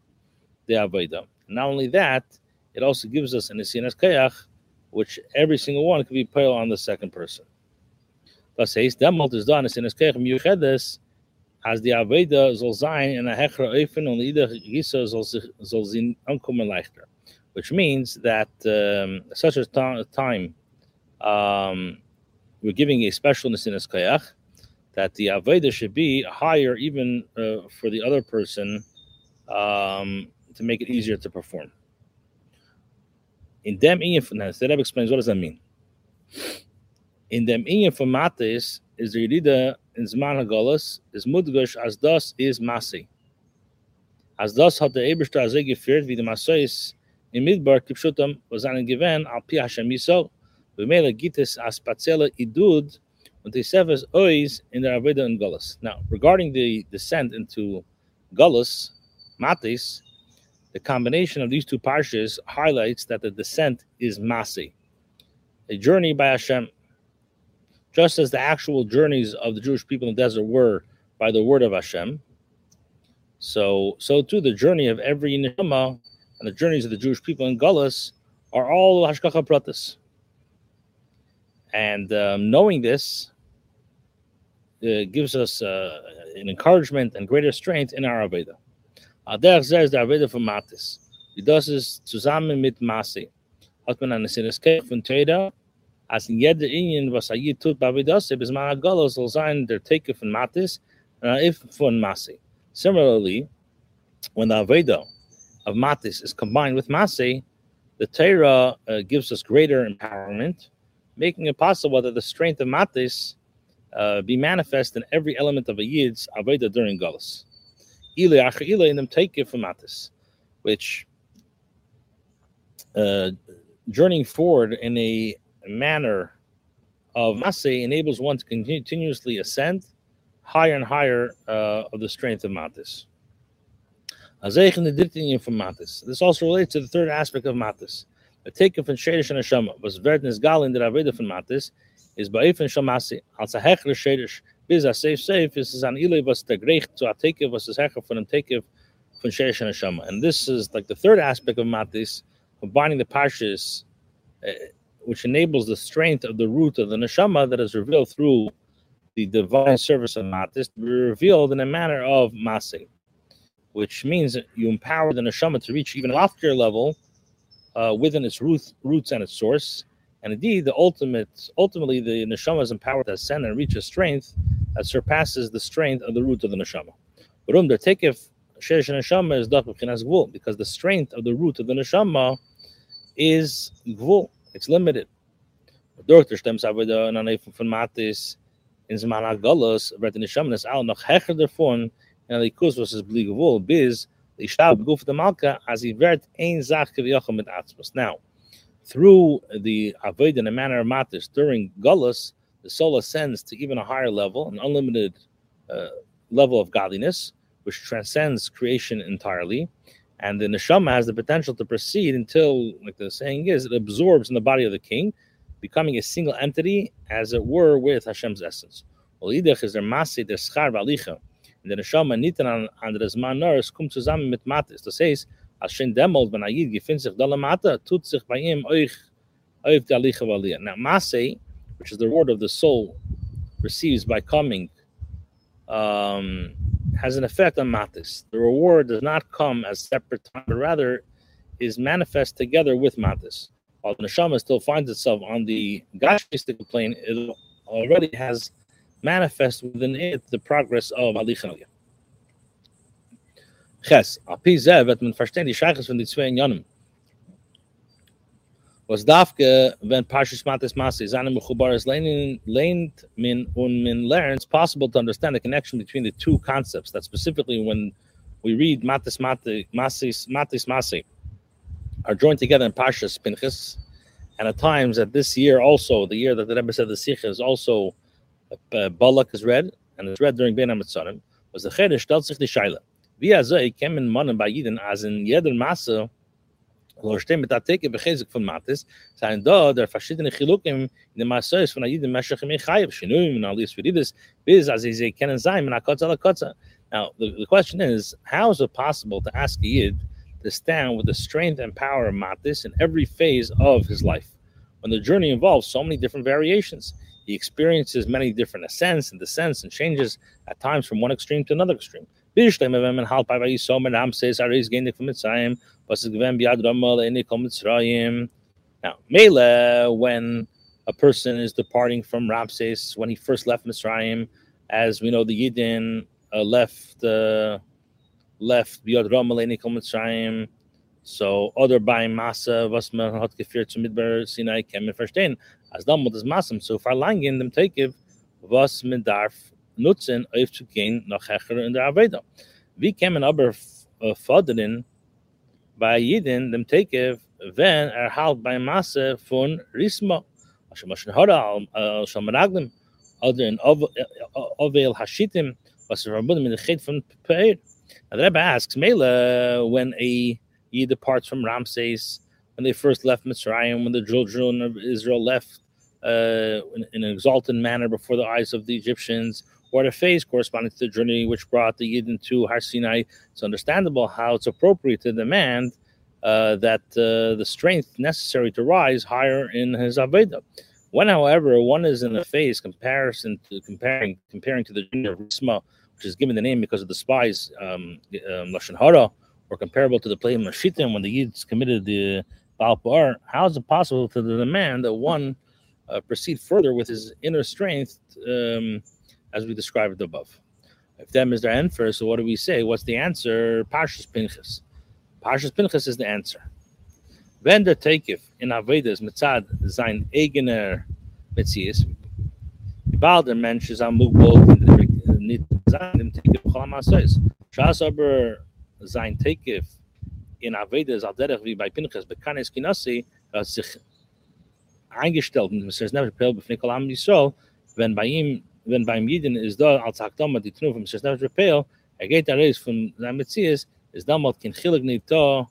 the. Not only that, it also gives us an esinas kayach, which every single one could be put on the second person. Das heißt, demult is done esinas kayach miyuchedes, as the avodah sein in a hechra öfen und jeder gisa soll sie ankommen leichter which means that um, such a time um, we're giving a specialness in his kayach that the Aveda should be higher even uh, for the other person um, to make it easier to perform. In dem inyan, the Rebbe explains what does that mean. In dem inyan for matis is the Yerida in Zman HaGolas is Mudgush as das is Masi. As das hat der Eberster also geführt, wie der Masois in Midbar Kipshutam was gewähnt, al Pi Hashem Yisrael. Bemele gibt es as spezielle Idud und die Seves Ois in der Aveda and Golas. Now, regarding the descent into Golas, Matis, the combination of these two parshas highlights that the descent is Masi, a journey by Hashem just as the actual journeys of the Jewish people in the desert were by the word of Hashem, so so too the journey of every neshama and the journeys of the Jewish people in Gullus are all hashkacha pratis. And um, knowing this uh, gives us uh, an encouragement and greater strength in our Aveda. Ader says the Aveda from Matis. Wie das ist zusammen mit Masi. Hat man eine Sinneskeit von Teda as in jeder Indien, was er hier tut, Bavidase, bis man Agolo soll sein, der Teke von Matis, uh, if von Masi. Similarly, when the Aveda of Matis is combined with Masi, the Torah uh, gives us greater empowerment, making it possible that the strength of Matis uh, be manifest in every element of a Yid's Aveda during Galus. Ile acher ile in them take it from Matis, which uh, journeying forward in a manner of Masay enables one to continuously ascend higher and higher uh, of the strength of Matis. This also relates to the third aspect of Matis. The taken from Shadish and Hashama was Verdnis Galin that Aveda from Matis is Baif and Shamasi. Als a Hechler Shadish, bis a safe safe is an Ile was the Greich to a Tekev was his Hecher from a Tekev from Shadish and Hashama. And this is like the third aspect of Matis, combining the Parshas. Uh, which enables the strength of the root of the neshama that is revealed through the divine service of matis to be revealed in a manner of masi, which means you empower the neshama to reach even a loftier level uh, within its root, roots and its source. And indeed, the ultimate, ultimately, the neshama is empowered to ascend and reach a strength that surpasses the strength of the root of the neshama. Because the strength of the root of the neshama is gvul. It's limited. In Wohl, bis die Stab guf der Malka, wird ein gewiochen mit Atzmus. Now, through the Avoid in a manner of Matis during Golos, the soul ascends to even a higher level, an unlimited uh, level of godliness, which transcends creation entirely. And then the neshama has the potential to proceed until, like the saying is, it absorbs in the body of the king, becoming a single entity, as it were, with Hashem's essence. Olidach is der the neshama nitten an, an der Zman Nors kommt zusammen mit Matis. Das heißt, als schön demult, wenn Ayid gefindt sich dalle Mata, tut sich bei ihm euch auf die Alicha Valia. Now, Masse, which is the word of the soul, receives by coming um, has an effect on matis. The reward does not come as separate time, but rather is manifest together with matis. While the neshama still finds itself on the gashmistic plane, it already has manifest within it the progress of halichan. Ches, api zeh wird man verstehen die Scheiches von zwei was dafke wenn parshas matis masi min min possible to understand the connection between the two concepts that specifically when we read matis mati masis matis masi are joined together in parshas pinchas and at times at this year also the year that the Rebbe said the Sikha is also uh, Balak is read and it's read during Ben Amitzarim was the Chedesh stellt sich die Shaila? Wie er so ich kemmen mannen bei Jiden as in jeder Masse lo stem mit ateke begezik von matis sein da der verschiedene chilukim in der masse von jedem meshach im khayb shinu in alles für dieses bis as ze kenen sein na kotza kotza now the, the question is how is it possible to ask yid to stand with the strength and power of matis in every phase of his life when the journey involves so many different variations he experiences many different ascents and descents and changes at times from one extreme to another extreme biad. Now, Mele, when a person is departing from Ramses when he first left Mitzrayim, as we know the Yidden uh, left uh, left Ramaleni Mitzrayim. So other by Masa was man hat geführt zum Midbar Sinai kann man verstehen. Dann muss das Masam so verlangen dem Tekev was man darf nutzen auf zu gehen nach Hecher in der Aveda. Wie kann man aber uh, fordern bei Jeden dem Tekev wenn er halt bei Masse von Risma schon mal schon hora schon mal oder in Ovel Hashitim was verbunden mit der Chet von Peir. The Rebbe asks, Mela, when a he departs from Ramses, when they first left Mitzrayim, when the children of Israel left uh, in, in, an exalted manner before the eyes of the Egyptians, or the phase corresponding to the journey which brought the Yidden to Har Sinai, it's understandable how it's appropriate to demand uh, that uh, the strength necessary to rise higher in his Aveda. When, however, one is in a phase comparison to comparing comparing to the journey of Risma, which is given the name because of the spies um, um, Lashon Hara, or comparable to the play of Mashitim when the Yids committed the How is it possible to demand that one uh, proceed further with his inner strength um, as we described above? If them is their answer, so what do we say? What's the answer? Pashas Pinchas. Parshas Pinchas is the answer. Wenn der Teikif in Avedas mitzad sein eigener Metzies, bald der Mensch ist am Mugbol nicht sein dem Teikif Cholam Asois. Schas aber sein in wie bei Pinchas kinasi hat sich eingestellt und es ist am Yisrael wenn bei ihm wenn beim ist da als die Tnuf es ist never pel er geht von Metzies ist damals kein Chilig nicht da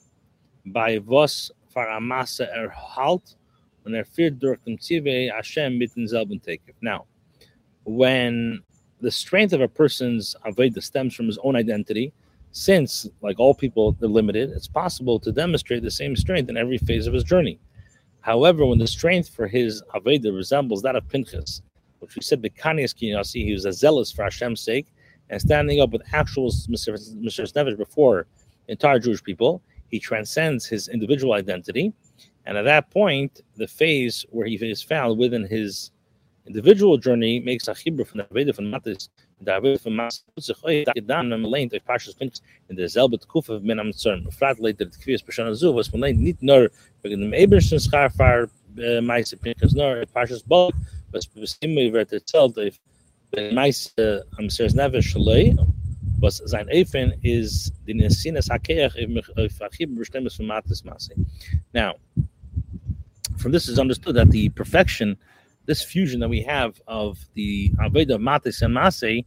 bei was für Masse er halt und er führt durch dem Zive Hashem mit Tekef. Now, when the strength of a person's Aveda stems from his own identity, since, like all people, they're limited, it's possible to demonstrate the same strength in every phase of his journey. However, when the strength for his Aveda resembles that of Pinchas, which we said, Bekanias Kinasi, he was a zealous for Hashem's sake, and standing up with actual Mesiris Nefesh before entire Jewish people, he transcends his individual identity. And at that point, the phase where he is found within his individual journey makes a Hebrew from the Aveda from Matis David from Mas Putzik gedan am Lein der Pashas Pinks in derselbe Kuf of Min am Zern. Frat later the Kvias Pashana Zu was von Lein nicht nur wegen dem Eberschen Scharfar Meise Pinks nur Pashas Balk was bestimme wird erzählt if Meise am Sers Neves Shalei was sein Efen is the Nesines Hakeach if Achib bestemmes von Matis Masi. Now, from this is understood that the perfection this fusion that we have of the Aveda Matis and Masei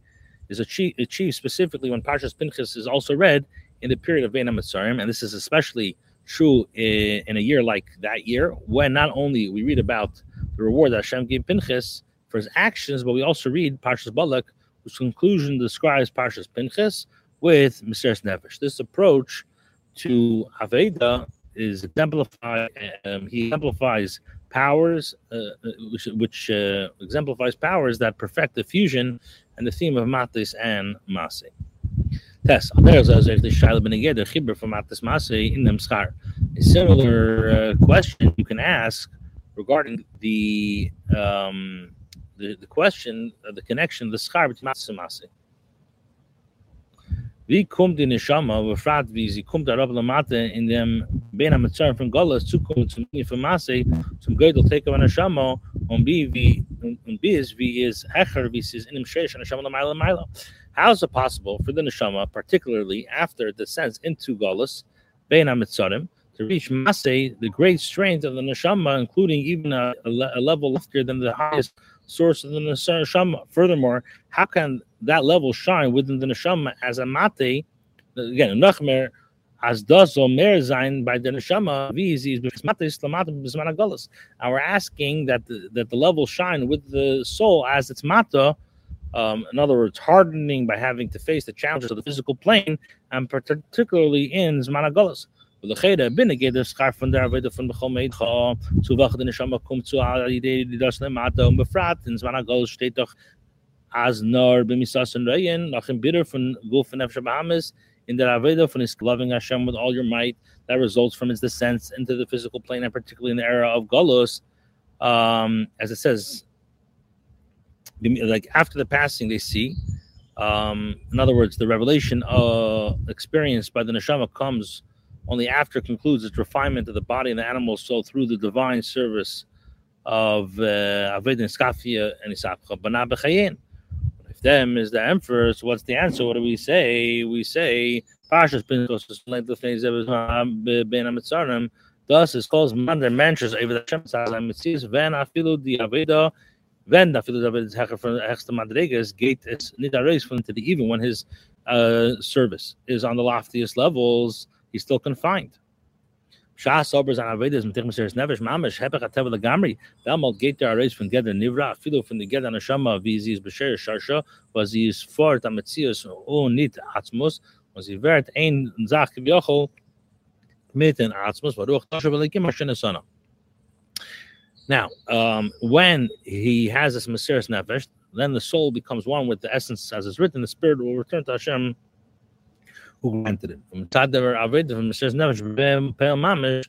is achieved, achieved specifically when Parshas Pinchas is also read in the period of Bein Mitzrayim, and this is especially true in, in, a year like that year, when not only we read about the reward that Hashem gave Pinchas for his actions, but we also read Parshas Balak, whose conclusion describes Parshas Pinchas with Mesiris Nefesh. This approach to Aveda is exemplified. Um, he exemplifies powers, uh, uh, which, which uh, exemplifies powers that perfect the fusion and the theme of Matis and Masi. Tess, a similar uh, question you can ask regarding the um, the, the question, uh, the connection, the schar between Matis and. Wie kommt die Neshama, befragt, er wie sie kommt darauf Lamate in dem Ben HaMetzar von Golas zukommt zum Ingen von Masse, zum Gödel Teke von Neshama, und wie, wie, und wie ist, wie ist Hecher, wie ist in dem Shesh, Neshama Lamaila Maila. How is it possible for the Neshama, particularly after it descends into Golas, Ben HaMetzarim, to reach Masse, the great strength of the Neshama, including even a, a, a level loftier than the highest source of the neshama. Furthermore, how can that level shine within the neshama as a mate? Again, nachmer as does or mer zain by the neshama vizis And we're asking that the, that the level shine with the soul as its mata. Um, in other words, hardening by having to face the challenges of the physical plane, and particularly in Zmanagolas. ולכן בנגד השכר von der Arbeit von Bechol Meidcha zu wachen den Neshama kommt zu all Idee, die das Lemata und befragt, in Zman Agol steht doch as nor b'misas and reyin, nach im Bitter von Guf and Nefesh Bahamas, in der Aveda von his loving Hashem with all your might, that results from his descent into the physical plane, and particularly in the era of Golos, um, as it says, like after the passing, they see. Um, in other words, the revelation uh, experienced by the neshama comes only after concludes its refinement of the body and the animal soul through the divine service of uh, Aved and Skafia and Isapcha Bana Bechayin. If them is the emperor, so what's the answer? What do we say? We say Pashas Amitzarim Thus, es calls man der Mensch ist über der Shem Zalem Metzies, wenn afilu die Aveda, wenn afilu die Aveda Hecher von Hechste Madreges, geht es nicht erreist von to the even when his uh, service is on the loftiest levels, he's still confined. Shas obers an Avedas mit Tichmeseres Nevesh Mamish, Hepech Atev Legamri, damals geht der erreist von Geder Nivra, afilu von der Geder Neshama, ist Besher Sharsha, was sie ist fort am Metzies und nicht Atzmus, und sie wird ein Sach Kivyochel, now, um, when he has this Mesiris Nefesh, then the soul becomes one with the essence, as is written, the spirit will return to Hashem who granted it. Aved, from Mesiris Nefesh, Pel Mamish,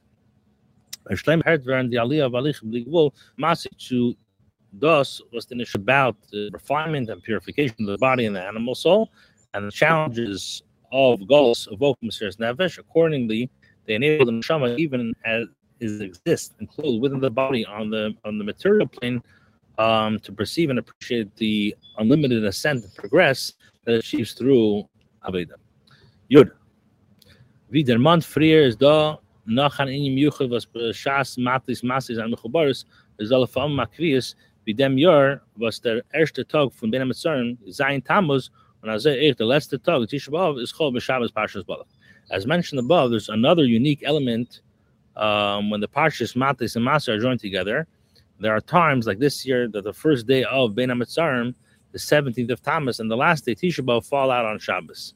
Shlem Herdver, and the Aliyah of Alich Bligvul, Masi to thus was the issue about the refinement and purification of the body and the animal soul, and the challenges of Golos of Mesiris Nefesh. Accordingly, they enable the neshama even as is exist enclosed within the body on the on the material plane um, to perceive and appreciate the unlimited ascent and progress that achieves through Aveda. Yud. Wie der Mann ist da, noch an ihm Juche, was Matis, Masis, an Mechubaris, ist alle Makrius, wie dem was der erste Tag von Ben Amitzarim, sein Tammuz, und also ich, der letzte Tag, B'Av, ist Chol Parshas Balach. As mentioned above, there's another unique element um, when the Parshas Matis and Masa are joined together. There are times like this year that the first day of Ben Amitzarim, the 17th of Tammuz, and the last day Tisha B'Av fall out on Shabbos.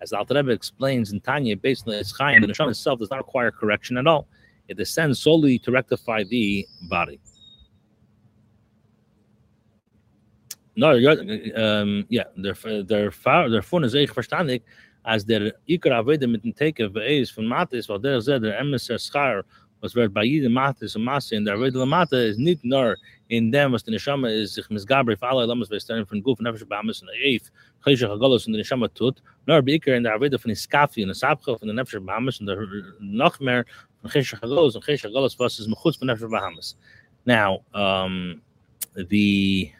as the Alter Rebbe explains in Tanya, basically it's Chaim, the Neshama itself does not require correction at all. It descends solely to rectify the body. No, um, ja, der, der, daarvan is echt verstandig als der Iker Avede mit dem Teke vereis von Matis, weil der zei, der Schar, was wird bei jedem Matis und Masse, in der Avede Mata ist nicht nur in them, was the Neshama is sich misgaber auf alle Lamas Stern von Guf, Nefesh, Bahamas und Eif, Cheshach Agolos and the Neshama tut, nur bei Iker in der Avede von Iskafi und Asabcha von der Nefesh, Bahamas und der noch mehr von Cheshach Agolos und Cheshach Agolos, was ist Mechutz von Nefesh, Bahamas. Now, um, the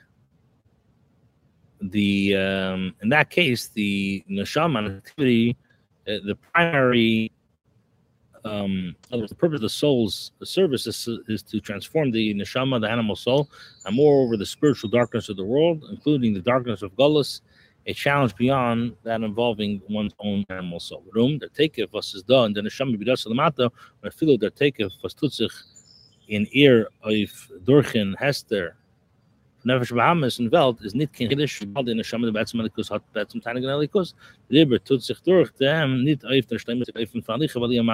the um, in that case, the neshama activity, uh, the primary, um, the purpose of the soul's service is, is to transform the neshama, the animal soul, and moreover the spiritual darkness of the world, including the darkness of gullus, a challenge beyond that involving one's own animal soul. Room der takef was is and the neshama bidas lamata, when filo der takef was tut sich in ear of durchen hester Nefesh Bahamas in Welt is nicht kein Kiddush, weil die Neshama der Betzim Alikus hat Betzim in Alikus. Lieber tut sich durch dem nicht auf aber dem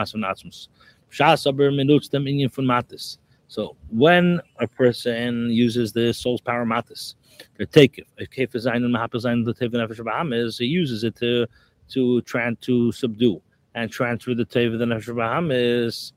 Matis. So when a person uses the soul's power Matis, the take if Kef is ein und Mahap is ein, the Tev Nefesh Bahamas, he uses it to to try to subdue and transfer the Tev Nefesh Bahamas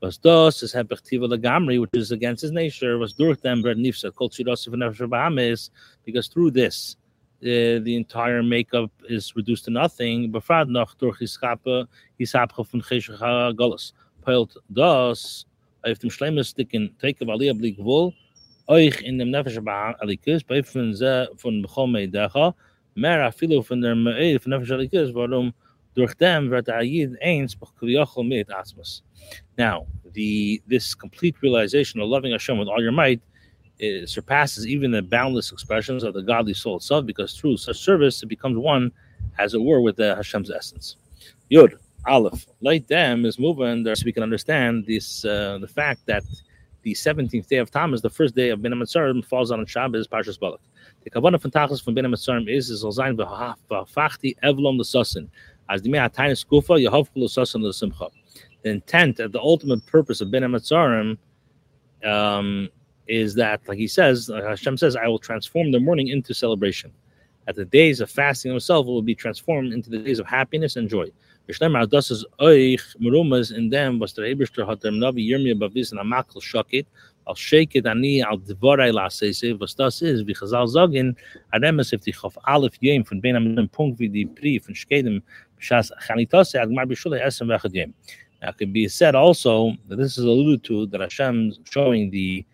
was dos is hepechtiva legamri, which is against his nature, was durch them bread nifsa, kol bahamis, because through this, uh, the entire makeup is reduced to nothing. Befrad noch durch hisape, hisapche von cheshach golos. Peilt dos, auf dem schlemmersticken, take of aliyah blik wohl, euch in dem nefesh alikus, bei von ze, von bechome decha, mehr afilo von der me'e, von nefesh alikus, warum durch eins mit. Now, the this complete realization of loving Hashem with all your might surpasses even the boundless expressions of the godly soul itself, because through such service it becomes one, as it were, with the Hashem's essence. Yud, Aleph, like them is moving there, so we can understand this uh, the fact that the 17th day of Tammuz, the first day of Ben Amitzarim, falls on Shabbos, Parshas Balak. The Kavanah von Tachlis von Ben Amitzarim is, is Olzain v'fachti evlom l'sosin. As the l'sosin l'simcha. The intent, the ultimate purpose of Ben Amitzarim um, is that, like he says, Hashem says, I will transform the morning into celebration. At the days of fasting himself will be transformed into the days of happiness and joy. In dem, was lasese, was if die Brief von Shkedem, it can be said also that this is alluded to that Hashem showing the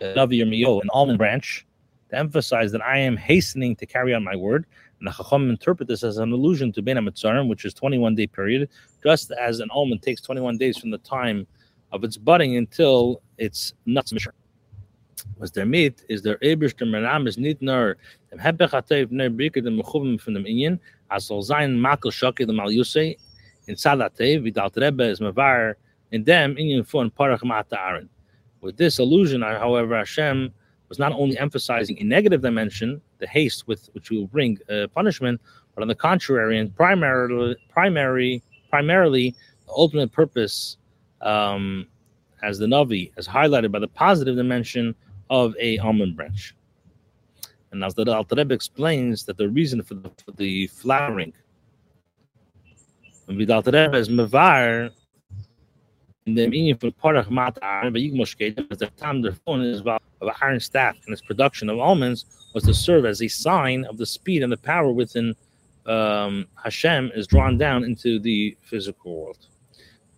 uh, Navi Yirmiyah, an almond branch, to emphasize that I am hastening to carry on my word. And the Chacham interpret this as an allusion to Ben Amitzarim, which is 21 day period, just as an almond takes 21 days from the time of its budding until its nuts mature. Was der meat is der Eberster Meram is Mechuvim von dem Inyan, dem in der Rebbe is Mavar, in von Parach. With this allusion, however, Hashem was not only emphasizing a negative dimension, the haste with which we will bring uh, punishment, but on the contrary, and primarily, primary, primarily, the ultimate purpose, um, as the Navi, as highlighted by the positive dimension of a almond branch. And as the Alter Rebbe explains that the reason for the, for the flowering, and the Alter is mevar in the meaning for parach mat but you must get the time the phone is about of iron staff and its production of almonds was to serve as a sign of the speed and the power within um, Hashem is drawn down into the physical world.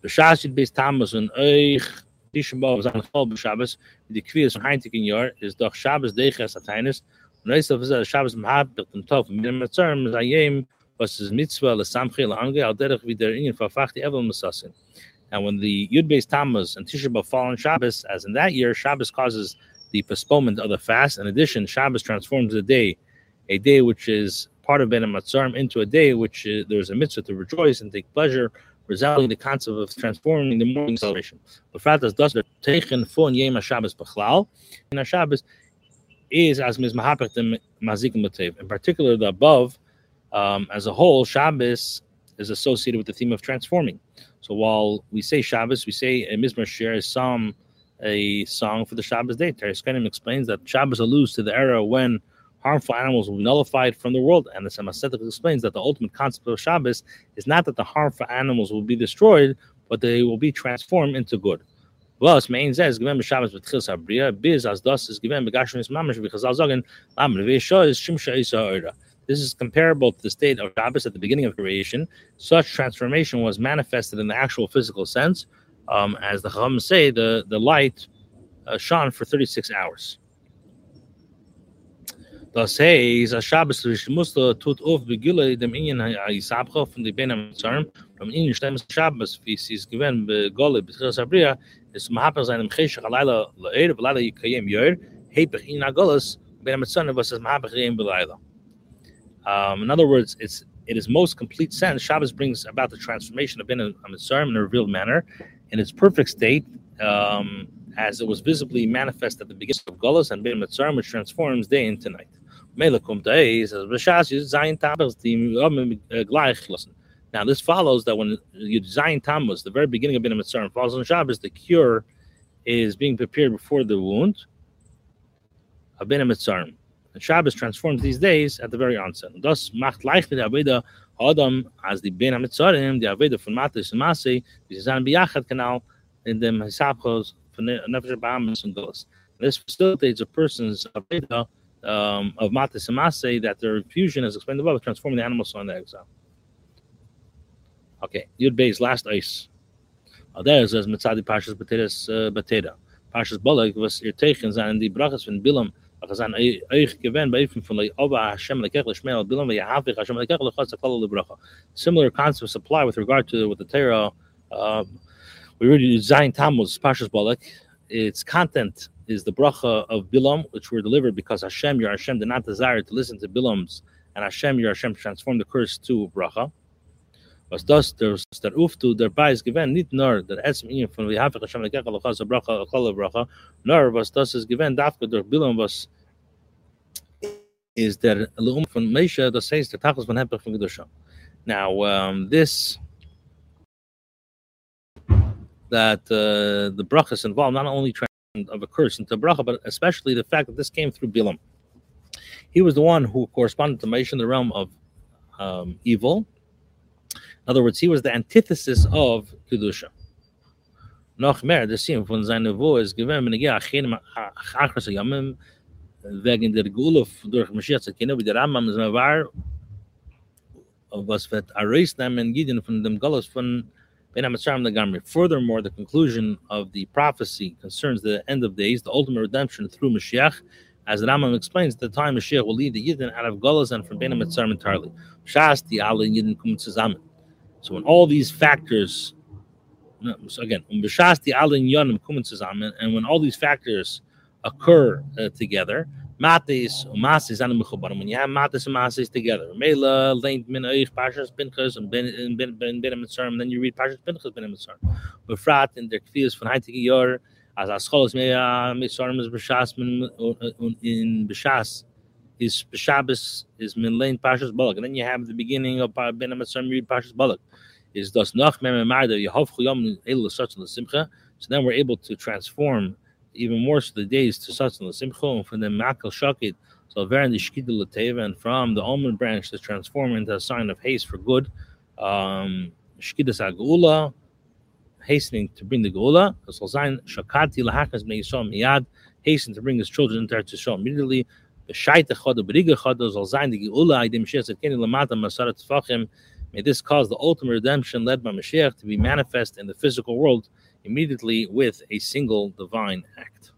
The Shashid based Tammuz and Eich Tisha B'Av Zan Chol B'Shabbos the Kviyas von Heintiken Yor is doch Shabbos Deiches Atainis mitzvah. And when the Yud Beis Tammuz and Tisha B'Av fall on Shabbos, as in that year, Shabbos causes the postponement of the fast. In addition, Shabbos transforms the day, a day which is part of Ben Matzarim, into a day which uh, there's a mitzvah to rejoice and take pleasure, resolving the concept of transforming the morning celebration. But Fratas does the Teichen Fon Yema Shabbos Bechlal, and Shabbos is as Mizmahapach the Mazikim Matev. In particular, the above, um, as a whole, Shabbos is associated with the theme of transforming. So while we say Shabbos, we say a Mizmar Shir is some a song for the Shabbos day. Teres Kenim explains that Shabbos alludes to the era when harmful animals will be nullified from the world. And the Semasetic explains that the ultimate concept of Shabbos is not that the harmful animals will be destroyed, but they will be transformed into good. Was given Shabbos with Chil Sabria, biz as das is begashim is is isa This is comparable to the state of Shabbos at the beginning of creation. Such transformation was manifested in the actual physical sense, um, as the Chacham say, the, the light uh, shone for 36 hours. Tut dem Mitzarm, vom Ingen stemmes Shabbos, wie sie es gewinn begole betchil Sabria, ist mahapach seinem Cheshach alayla le'er, v'layla yikayim yor, hepech in agolas, Ben Mitzarm was es mahapach reim belayla. Um, in other words, it's its most complete sense, Shabbos brings about the transformation of Ben Mitzarm in a revealed manner, in its perfect state, um, as it was visibly manifest at the beginning of Golas and Ben Mitzrayim, which transforms day into night. Now, this follows that when you design Tammuz, the very beginning of Ben Mitzrayim falls on Shabbos, the cure is being prepared before the wound of Ben Mitzrayim. And Shabbos transforms these days at the very onset. Thus, macht leicht mit der Adam as the Ben Amitzarim, the Aveda von Matis and Masi, die sind biyachad canal in Hisabchos von Nefesh Bahamas and Golas. This facilitates a person's Aveda um, of Matis and Masi that their fusion, as explained above, transforming the animal soul into exile. Okay, Yud Bey's last ice. There is as Mitzadi Pashas Batedas uh, Bateda. Pashas Balak was ihr Teichen sein Brachas von Bilam Similar concepts apply with regard to with the Torah. Uh, we already designed Tammuz, Pashas Balak. Its content is the bracha of Bilam, which were delivered because Hashem, your Hashem, did not desire to listen to Bilam's, and Hashem, your Hashem, transformed the curse to bracha. Was das der der uftu der Beis gewend nicht nur der Etzem Ingen von wie Hafech Hashem Lekech Alachas Bracha Achol Bracha nur was das ist gewend dafke durch Bilam was is der Leum von Mesha das heißt der Tachos von Hepech von Gedusha now um, this that uh, the brachas involved not only of a curse into bracha, but especially the fact that this came through Bilam. He was the one who corresponded to Moshe in the realm of um, evil. In other words, he was the antithesis of Kedusha. Noch mehr, das sehen von seiner ist wenn ich achras yamim wegen der durch Mashiach wie der Rambam ist mir wahr, was wird nehmen Gideon von dem von Furthermore, the conclusion of the prophecy concerns the end of days, the ultimate redemption through Mashiach. As the Rambam explains, the time Mashiach will lead the Yidden out of Golas and from Bein Mitzrayim entirely. Shas the kum zusammen. So when all these factors, so again, b'shas and when all these factors occur uh, together, Matis Masis and Mechubarim. When you have Matis and Masis together, Mela, Lent Min Eich, Pashas Pinchas, and Ben Ben Ben Ben then you read Pashas Pinchas Ben Mitzarm. Befrat in der Kfias von Heitige Yor, as Ascholos Mea Mitzarm is Beshas in Beshas is Beshabas is Min Lent Pashas Balak, and then you have the beginning of Ben you read Pashas Balak. Is das Chuyom El Satz Simcha. So then we're able to transform even more so the days to and simcha from the makal shakit so very the shkidul lateva and from the almond branch to transform into a sign of haste for good um shkidas agula hastening to bring the gula shakati lahakas may yisam miyad hasten to bring his children into to show immediately keni lamata masarat tfachim may this cause the ultimate redemption led by Mashiach to be manifest in the physical world immediately with a single divine act.